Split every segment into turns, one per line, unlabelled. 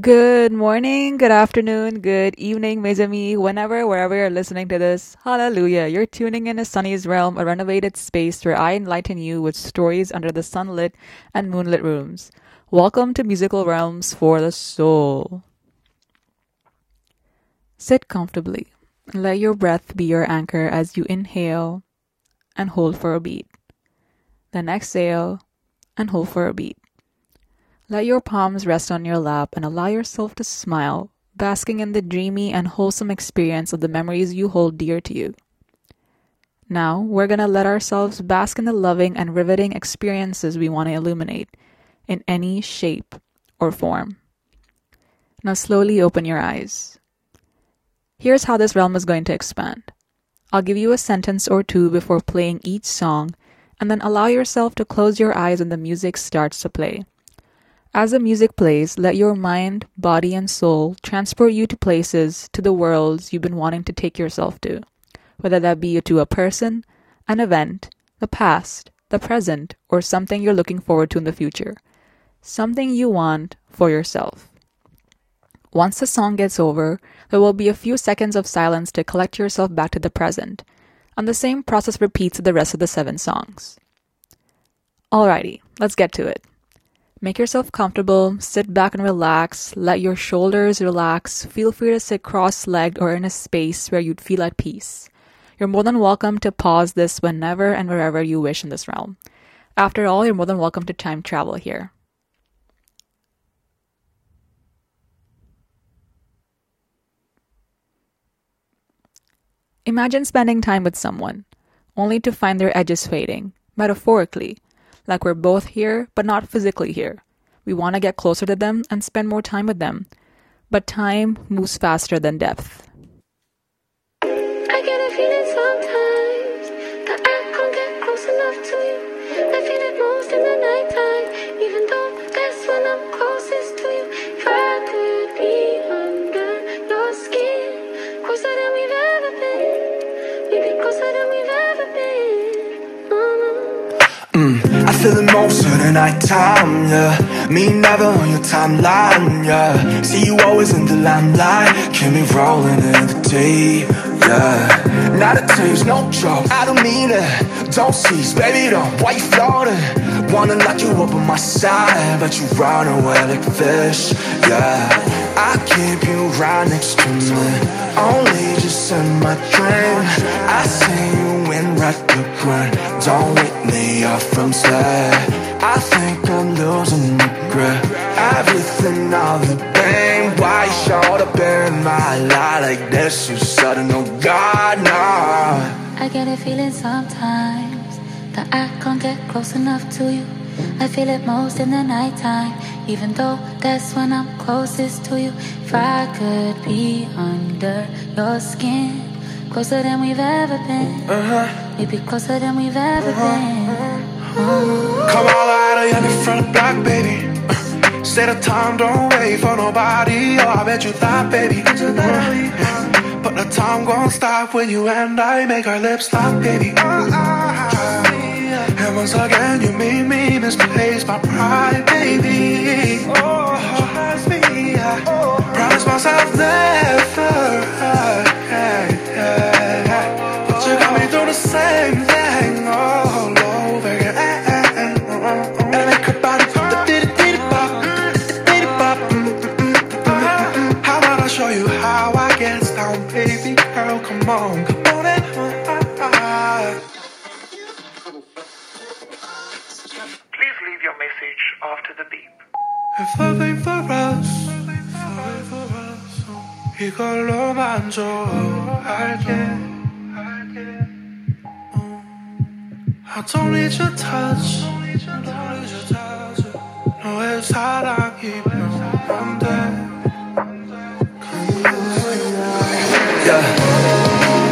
Good morning, good afternoon, good evening, mes amis, whenever, wherever you're listening to this. Hallelujah. You're tuning in to Sunny's Realm, a renovated space where I enlighten you with stories under the sunlit and moonlit rooms. Welcome to Musical Realms for the Soul. Sit comfortably and let your breath be your anchor as you inhale and hold for a beat. Then exhale and hold for a beat. Let your palms rest on your lap and allow yourself to smile, basking in the dreamy and wholesome experience of the memories you hold dear to you. Now, we're going to let ourselves bask in the loving and riveting experiences we want to illuminate in any shape or form. Now, slowly open your eyes. Here's how this realm is going to expand. I'll give you a sentence or two before playing each song, and then allow yourself to close your eyes when the music starts to play. As the music plays, let your mind, body, and soul transport you to places, to the worlds you've been wanting to take yourself to, whether that be to a person, an event, the past, the present, or something you're looking forward to in the future. Something you want for yourself. Once the song gets over, there will be a few seconds of silence to collect yourself back to the present, and the same process repeats the rest of the seven songs. Alrighty, let's get to it. Make yourself comfortable, sit back and relax, let your shoulders relax. Feel free to sit cross legged or in a space where you'd feel at peace. You're more than welcome to pause this whenever and wherever you wish in this realm. After all, you're more than welcome to time travel here. Imagine spending time with someone, only to find their edges fading, metaphorically like we're both here, but not physically here. We want to get closer to them and spend more time with them. But time moves faster than depth.
Feel it most
of the time, yeah. Me never on your timeline, yeah. See you always in the limelight, keep me rolling in the deep, yeah. Not a tease, no joke, I don't mean it. Don't cease, baby, don't. Why you floating? Wanna lock you up on my side, but you run away like fish, yeah. I keep you right next to me, only just in my dream. I see you red the don't wake me up from sleep. I think I'm losing my grip. Everything, all the pain. Why you showed up in my life like this? You sudden, oh God, no.
I get a feeling sometimes that I can't get close enough to you. I feel it most in the nighttime, even though that's when I'm closest to you. If I could be under your skin, closer than we've ever been,
Uh-huh.
maybe closer than we've ever been.
Come all out of your front block, baby. Uh, Say the time, don't wait for nobody. Oh, I bet you thought, baby. Uh, But the time won't stop when you and I make our lips lock, baby. And once again, you made me misplace my pride, baby. Oh, promise myself never. same thing all over again. And I make her body the diddy diddy bop, diddy bop. How about I show you how I get down, baby girl? Come on, come on and
Please leave your message after the beep.
If nothing for us, nothing for us, 이걸로만 좋아할게. I don't need your touch, don't need your touch. 너의 사랑이 안 돼. Yeah,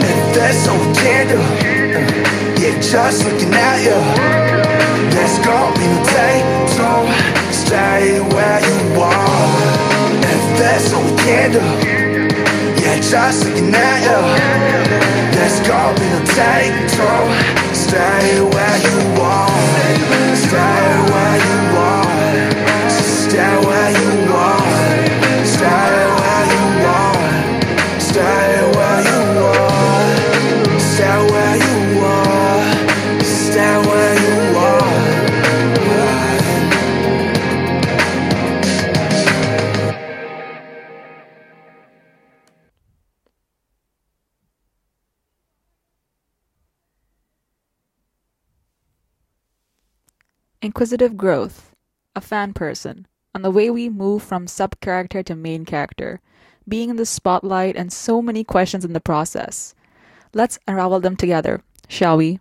if that's all we can do, yeah, just looking at you. There's gonna be no day to stay where you are. If that's all we can do, yeah, just looking at you. To stay where you are. Stay where you are. Stay where you are.
Inquisitive growth, a fan person, on the way we move from sub character to main character, being in the spotlight, and so many questions in the process. Let's unravel them together, shall we?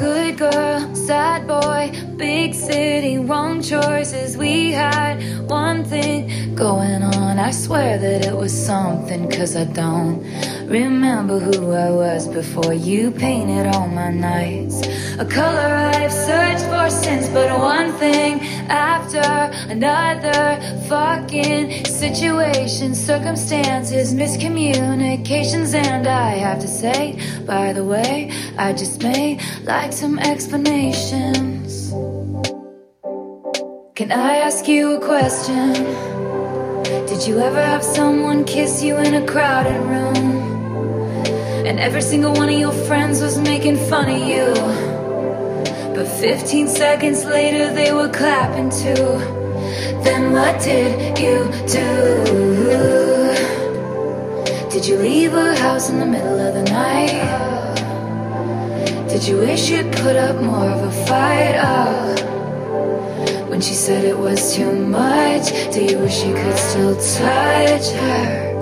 Good girl, sad boy, big city, wrong choices. We had one thing going on. I swear that it was something, cause I don't remember who I was before you painted all my nights. A color I've searched for since, but one thing after another fucking situation, circumstances, miscommunications, and I have to say, by the way, I just may like some explanations. Can I ask you a question? Did you ever have someone kiss you in a crowded room? And every single one of your friends was making fun of you. But 15 seconds later, they were clapping too. Then what did you do? Did you leave her house in the middle of the night? Did you wish you'd put up more of a fight? Oh, when she said it was too much, do you wish you could still touch her?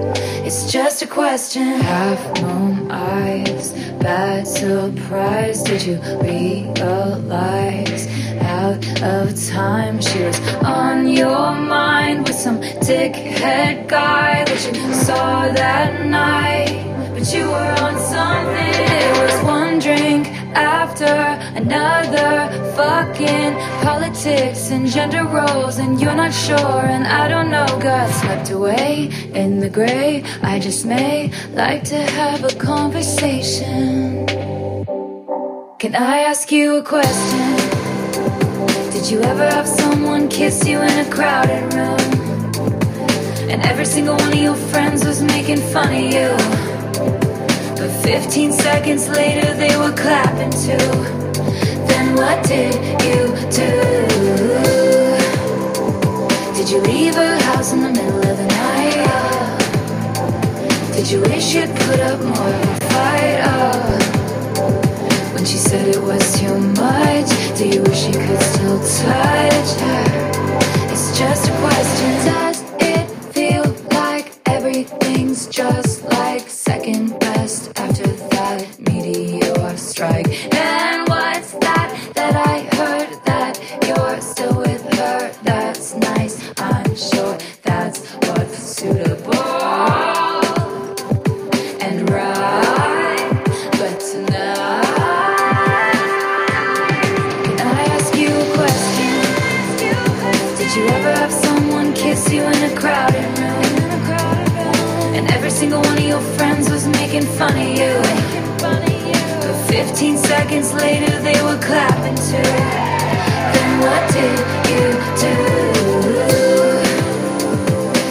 It's just a question. Half moon eyes, bad surprise. Did you realize? Out of time, she was on your mind with some dickhead guy that you saw that night. But you were on something. It was one drink after another. Fucking politics and gender roles, and you're not sure, and I don't know. Got swept away in the gray. I just may like to have a conversation. Can I ask you a question? Did you ever have someone kiss you in a crowded room? And every single one of your friends was making fun of you. 15 seconds later, they were clapping too. Then what did you do? Did you leave her house in the middle of the night? Did you wish you'd put up more of a fight? Oh, when she said it was too much, do you wish you could still touch her? It's just a question. Did you ever have someone kiss you in a crowded room? And every single one of your friends was making fun of you. But 15 seconds later, they were clapping too. Then what did you do?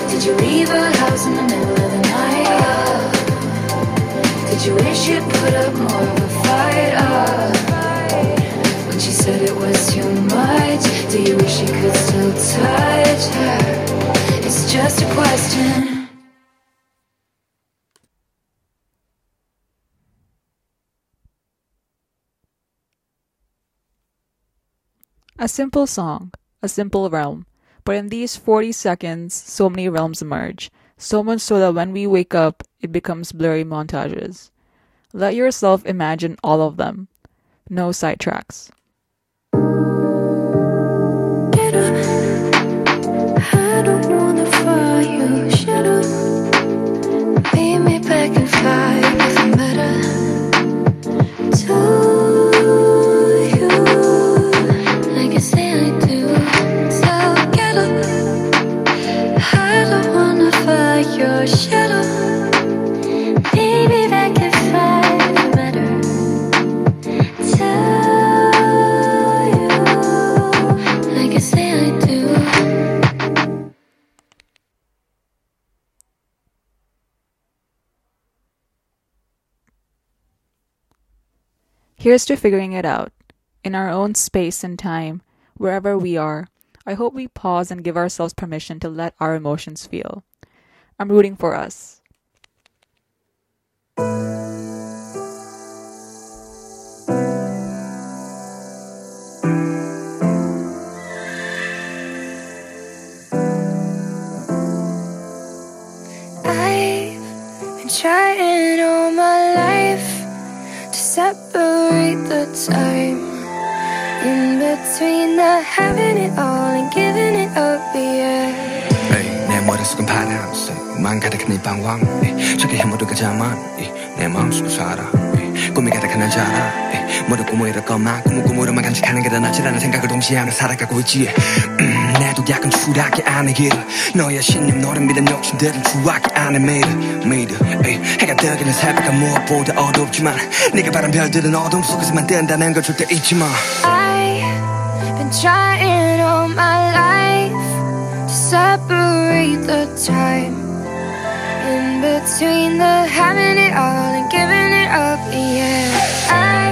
Did you leave her house in the middle of the night? Did you wish you'd put up more of a fight? Oh, when she said it was much, do you wish you could still touch her? It's just a question.
A simple song, a simple realm. But in these 40 seconds, so many realms emerge. So much so that when we wake up, it becomes blurry montages. Let yourself imagine all of them. No sidetracks.
Get
Here's to figuring it out. In our own space and time, wherever we are, I hope we pause and give ourselves permission to let our emotions feel. I'm rooting for us.
I've been trying all my life to separate the time in between the having it all and giving it up, yeah.
에이, 내 머릿속은 파란색만 가득한 이 방황 저기 해모두가 자만 내 마음속을 살아 꿈이 가득한 날 자라 모두 꿈을 이룰 것만 꿈을 꿈으로만 간직하는 게 더 낫지라는 생각을 동시에 하며 살아가고 있지 음, 내도 약간 추락이 길을 너의 신념 너를 믿은 욕심들은 추악이 아닌 미래 미래 에이, 해가 뜨기는 새벽은 무엇보다 어둡지만 네가 바란 별들은 어둠 속에서만 뜬다는 걸 절대 잊지 마
I've been trying all my life to separate the time in between the having it all and giving it up, yeah. I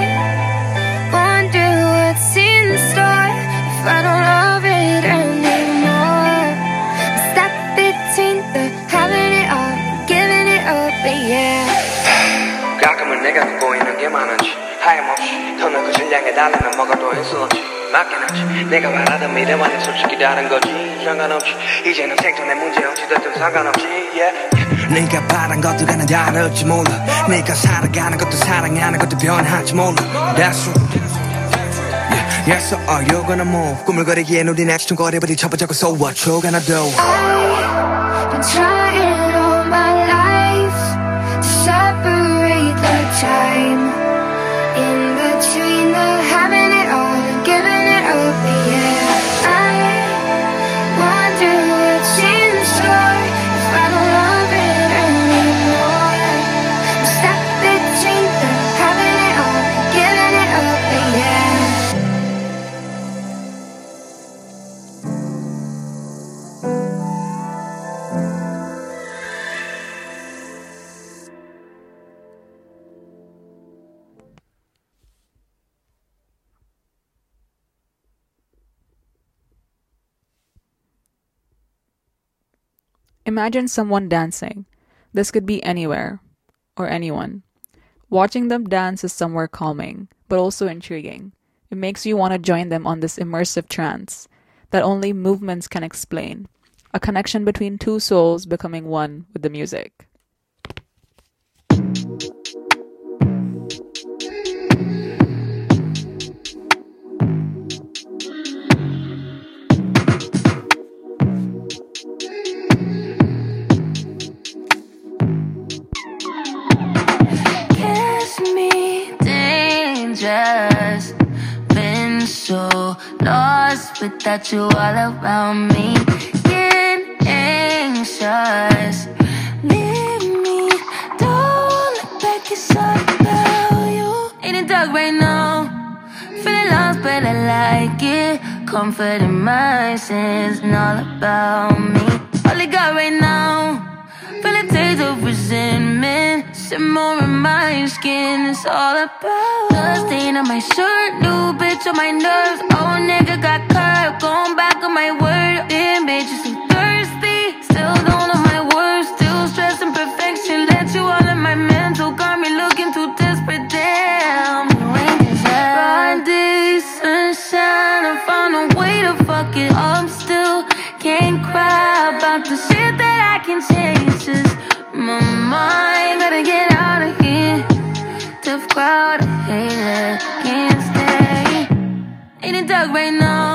많은지 하염없이 더는 달리면 뭐가 더 있을지. 맞긴 하지 내가 바라던 미래와는 솔직히 다른 거지. 상관없지 이제는 생존의 문제 어찌됐든 상관없지 yeah. 네가 바란 것들과는 다를지 몰라. 네가 살아가는 것도 사랑하는 것도 변하지 몰라. That's right. Yeah, yes, so are you gonna move? 꿈을 거리기엔 우린 아직 좀 거리버리 쳐보자고 So what? you gonna do?
I've been trying all my life to separate the time
Imagine someone dancing. This could be anywhere or anyone. Watching them dance is somewhere calming, but also intriguing. It makes you want to join them on this immersive trance that only movements can explain. A connection between two souls becoming one with the music.
Without you all around me. Get anxious. Leave me. Don't look back, it's all about you. Ain't it dark right now? Feeling lost, but I like it. Comfort in my sins and all about me. All I got right now. Feeling taste of resentment. Simmer in my skin. It's all about the stain on my shirt. New bitch on my nerves. Old nigga got curved. Going back on my word. Damn bitch, crowd. Can't stay. in the dark right now?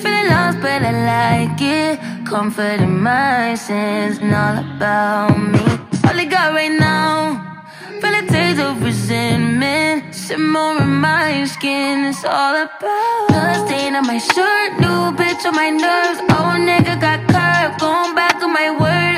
Feeling lost, but I like it. Comfort in my sins and all about me. All I got right now. Feel a taste of resentment. Simmer in my skin. It's all about the stain on my shirt. New bitch on my nerves. Old nigga got curved. Going back on my word.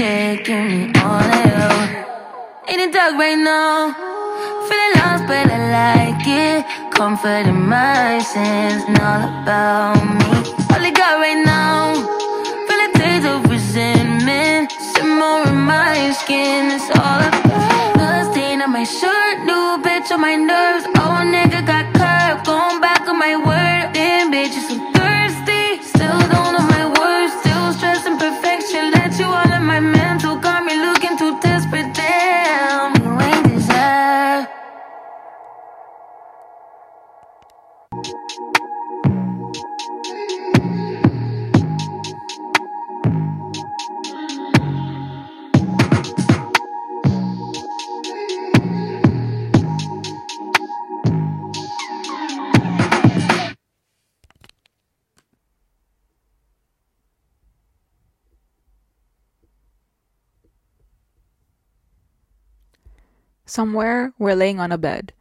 Say, give me all of you. Ain't it dark right now? Feeling lost, but I like it. Comfort in my sins and all about me. All I got right now. Feel a taste of resentment. Simmer in my skin. It's all my shirt. New bitch on my nerves. Old nigga
Somewhere, we're laying on a bed,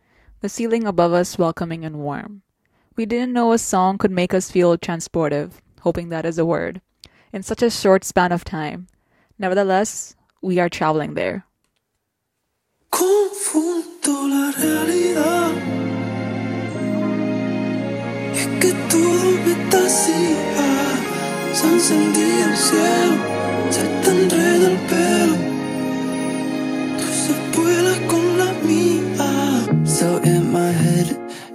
the ceiling above us welcoming and warm. We didn't know a song could make us feel transportive, hoping that is a word, in such a short span of time. Nevertheless, we are traveling there.
Confundo la realidad. Es que todo me. Se encendía el cielo, se te enreda el pelo. So in my head,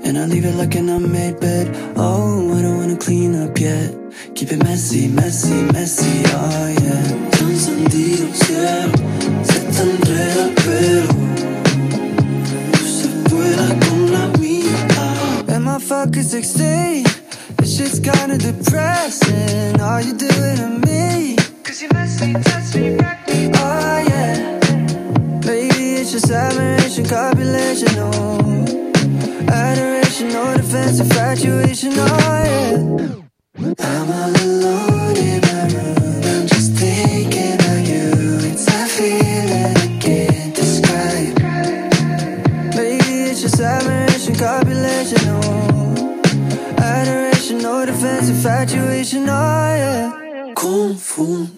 and I leave it like an unmade bed. Oh, I don't wanna clean up yet. Keep it messy, messy, messy, oh yeah. Se encendido el cielo, se te enreda pelo. Tú se vuela con la mía. Am I fucking 16? This shit's kinda depressing. Are you doing to me? Cause you messy, touch me, yeah. Just admiration, copulation, oh. Adoration, no defense, infatuation, oh yeah. I'm all alone in my room. I'm just thinking of you. It's a feeling I can't describe. Maybe it's just admiration, copulation, oh. Adoration, no defense, infatuation, oh yeah. La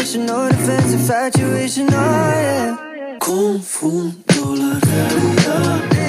Adoration, no defense, infatuation, oh yeah. Confundo la realidad.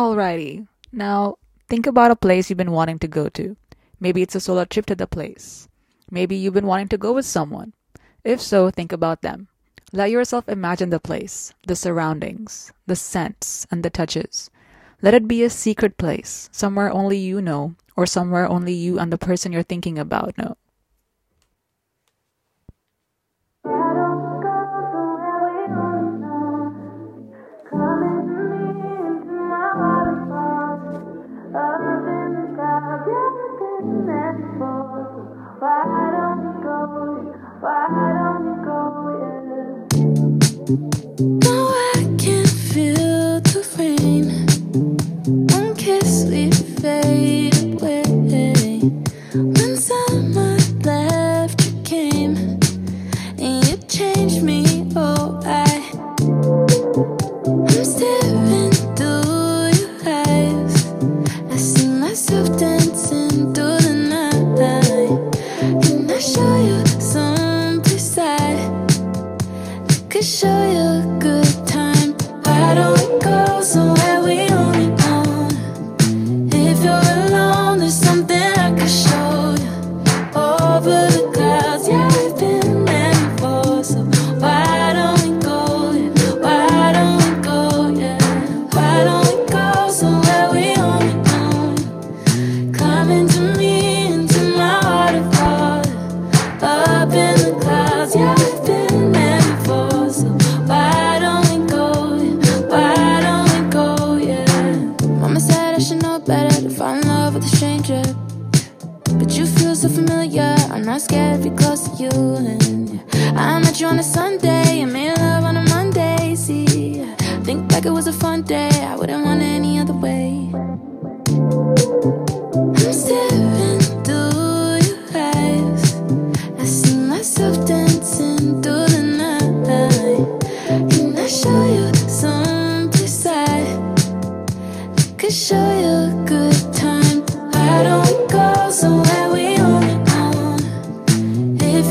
Alrighty. Now, think about a place you've been wanting to go to. Maybe it's a solo trip to the place. Maybe you've been wanting to go with someone. If so, think about them. Let yourself imagine the place, the surroundings, the scents, and the touches. Let it be a secret place, somewhere only you know, or somewhere only you and the person you're thinking about know.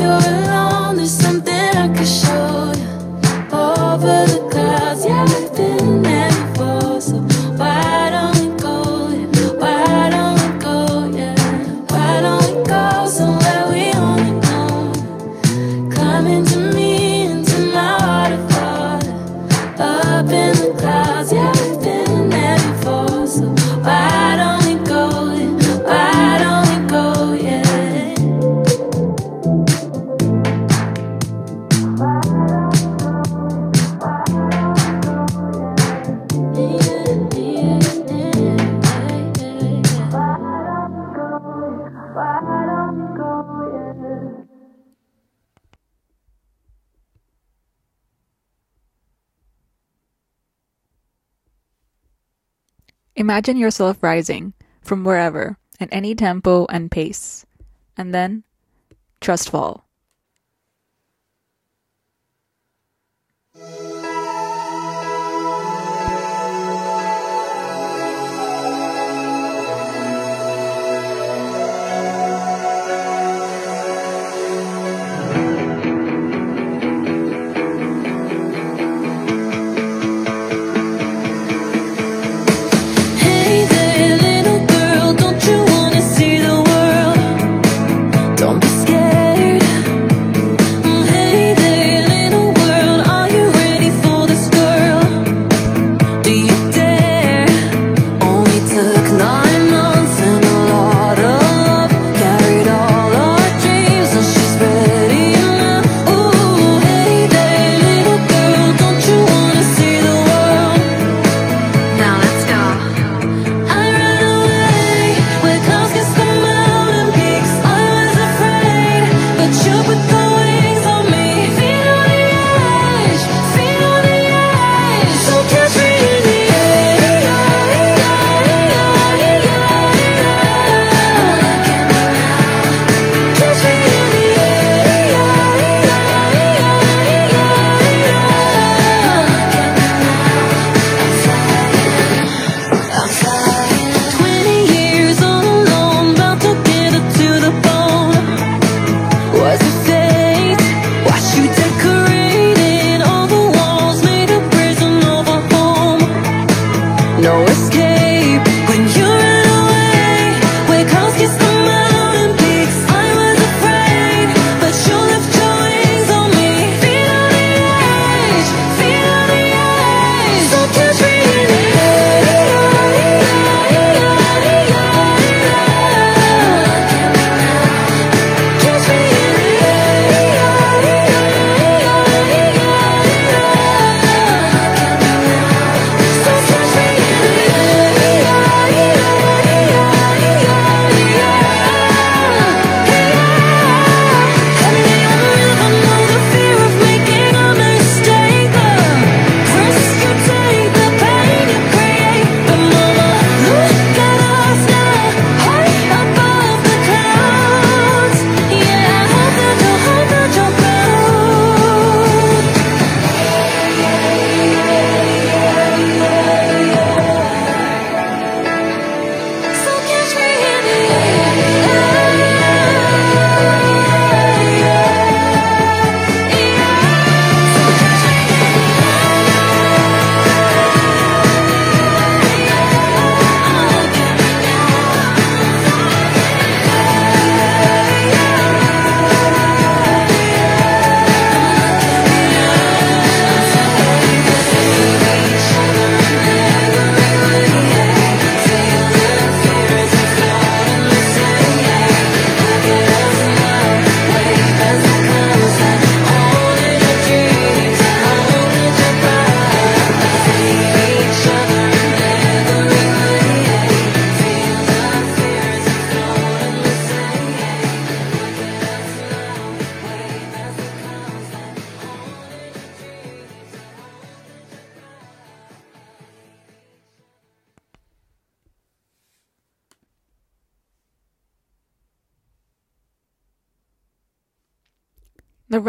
good.
Imagine yourself rising from wherever at any tempo and pace, and then trust fall.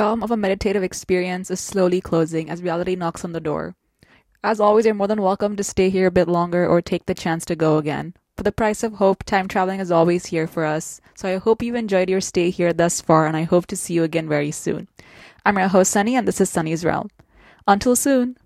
Realm of a meditative experience is slowly closing as reality knocks on the door. As always, you're more than welcome to stay here a bit longer or take the chance to go again. For the price of hope, time traveling is always here for us. So I hope you enjoyed your stay here thus far, and I hope to see you again very soon. I'm your host, Sunny, and this is Sunny's Realm. Until soon.